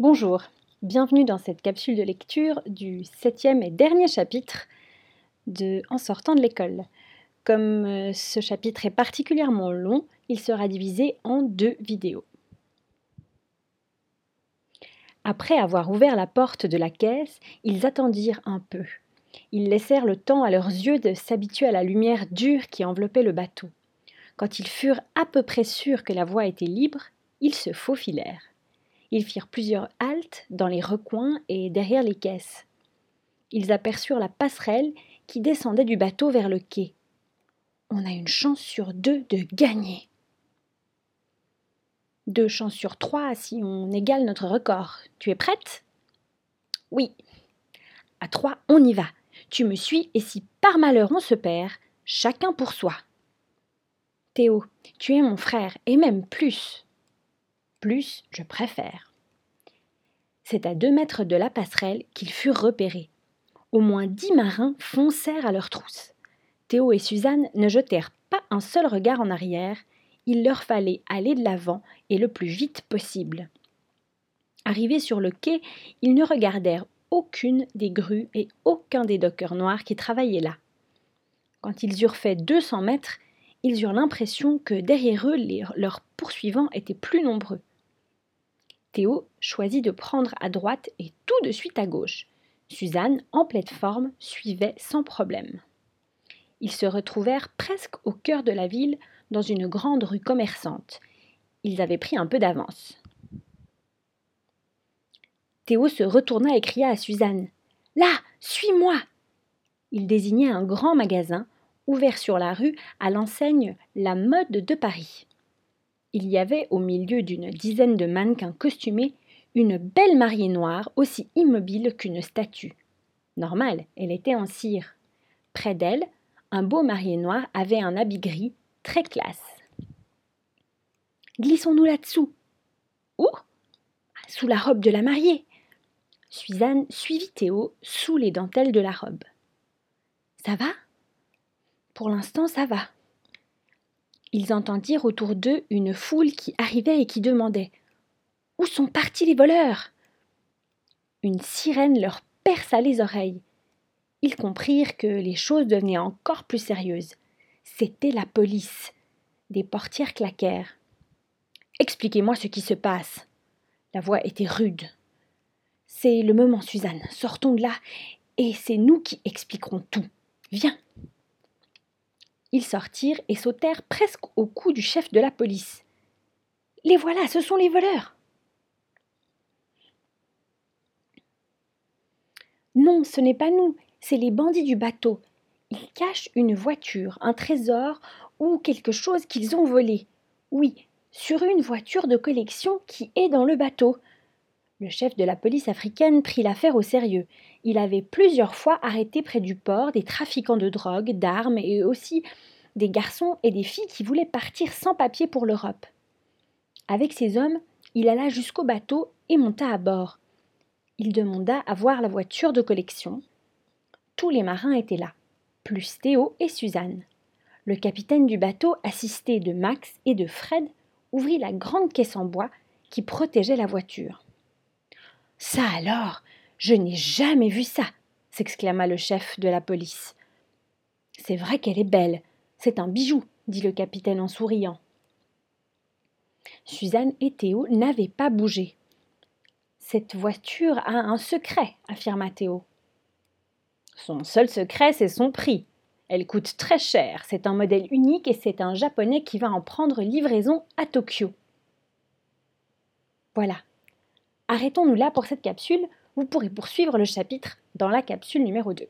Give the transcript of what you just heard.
Bonjour, bienvenue dans cette capsule de lecture du septième et dernier chapitre de En sortant de l'école. Comme euh, ce chapitre est particulièrement long, il sera divisé en deux vidéos. Après avoir ouvert la porte de la caisse, ils attendirent un peu. Ils laissèrent le temps à leurs yeux de s'habituer à la lumière dure qui enveloppait le bateau. Quand ils furent à peu près sûrs que la voie était libre, ils se faufilèrent. Ils firent plusieurs haltes dans les recoins et derrière les caisses. Ils aperçurent la passerelle qui descendait du bateau vers le quai. On a une chance sur deux de gagner. Deux chances sur trois si on égale notre record. Tu es prête? Oui. À trois, on y va. Tu me suis et si par malheur on se perd, chacun pour soi. Théo, tu es mon frère et même plus plus je préfère. C'est à deux mètres de la passerelle qu'ils furent repérés. Au moins dix marins foncèrent à leur trousse. Théo et Suzanne ne jetèrent pas un seul regard en arrière, il leur fallait aller de l'avant et le plus vite possible. Arrivés sur le quai, ils ne regardèrent aucune des grues et aucun des dockers noirs qui travaillaient là. Quand ils eurent fait deux cents mètres, ils eurent l'impression que derrière eux leurs poursuivants étaient plus nombreux. Théo choisit de prendre à droite et tout de suite à gauche. Suzanne, en pleine forme, suivait sans problème. Ils se retrouvèrent presque au cœur de la ville, dans une grande rue commerçante. Ils avaient pris un peu d'avance. Théo se retourna et cria à Suzanne. Là, suis-moi. Il désignait un grand magasin, ouvert sur la rue à l'enseigne La Mode de Paris il y avait au milieu d'une dizaine de mannequins costumés une belle mariée noire aussi immobile qu'une statue. Normal, elle était en cire. Près d'elle, un beau marié noir avait un habit gris, très classe. Glissons-nous là-dessous. Où? Sous la robe de la mariée. Suzanne suivit Théo sous les dentelles de la robe. Ça va? Pour l'instant, ça va ils entendirent autour d'eux une foule qui arrivait et qui demandait Où sont partis les voleurs? Une sirène leur perça les oreilles. Ils comprirent que les choses devenaient encore plus sérieuses. C'était la police. Des portières claquèrent. Expliquez-moi ce qui se passe. La voix était rude. C'est le moment, Suzanne. Sortons de là, et c'est nous qui expliquerons tout. Viens. Ils sortirent et sautèrent presque au cou du chef de la police. Les voilà, ce sont les voleurs. Non, ce n'est pas nous, c'est les bandits du bateau. Ils cachent une voiture, un trésor ou quelque chose qu'ils ont volé. Oui, sur une voiture de collection qui est dans le bateau. Le chef de la police africaine prit l'affaire au sérieux. Il avait plusieurs fois arrêté près du port des trafiquants de drogue, d'armes et aussi des garçons et des filles qui voulaient partir sans papier pour l'Europe. Avec ses hommes, il alla jusqu'au bateau et monta à bord. Il demanda à voir la voiture de collection. Tous les marins étaient là, plus Théo et Suzanne. Le capitaine du bateau, assisté de Max et de Fred, ouvrit la grande caisse en bois qui protégeait la voiture. Ça alors Je n'ai jamais vu ça s'exclama le chef de la police. C'est vrai qu'elle est belle, c'est un bijou, dit le capitaine en souriant. Suzanne et Théo n'avaient pas bougé. Cette voiture a un secret, affirma Théo. Son seul secret, c'est son prix. Elle coûte très cher, c'est un modèle unique et c'est un japonais qui va en prendre livraison à Tokyo. Voilà. Arrêtons-nous là pour cette capsule. Vous pourrez poursuivre le chapitre dans la capsule numéro 2.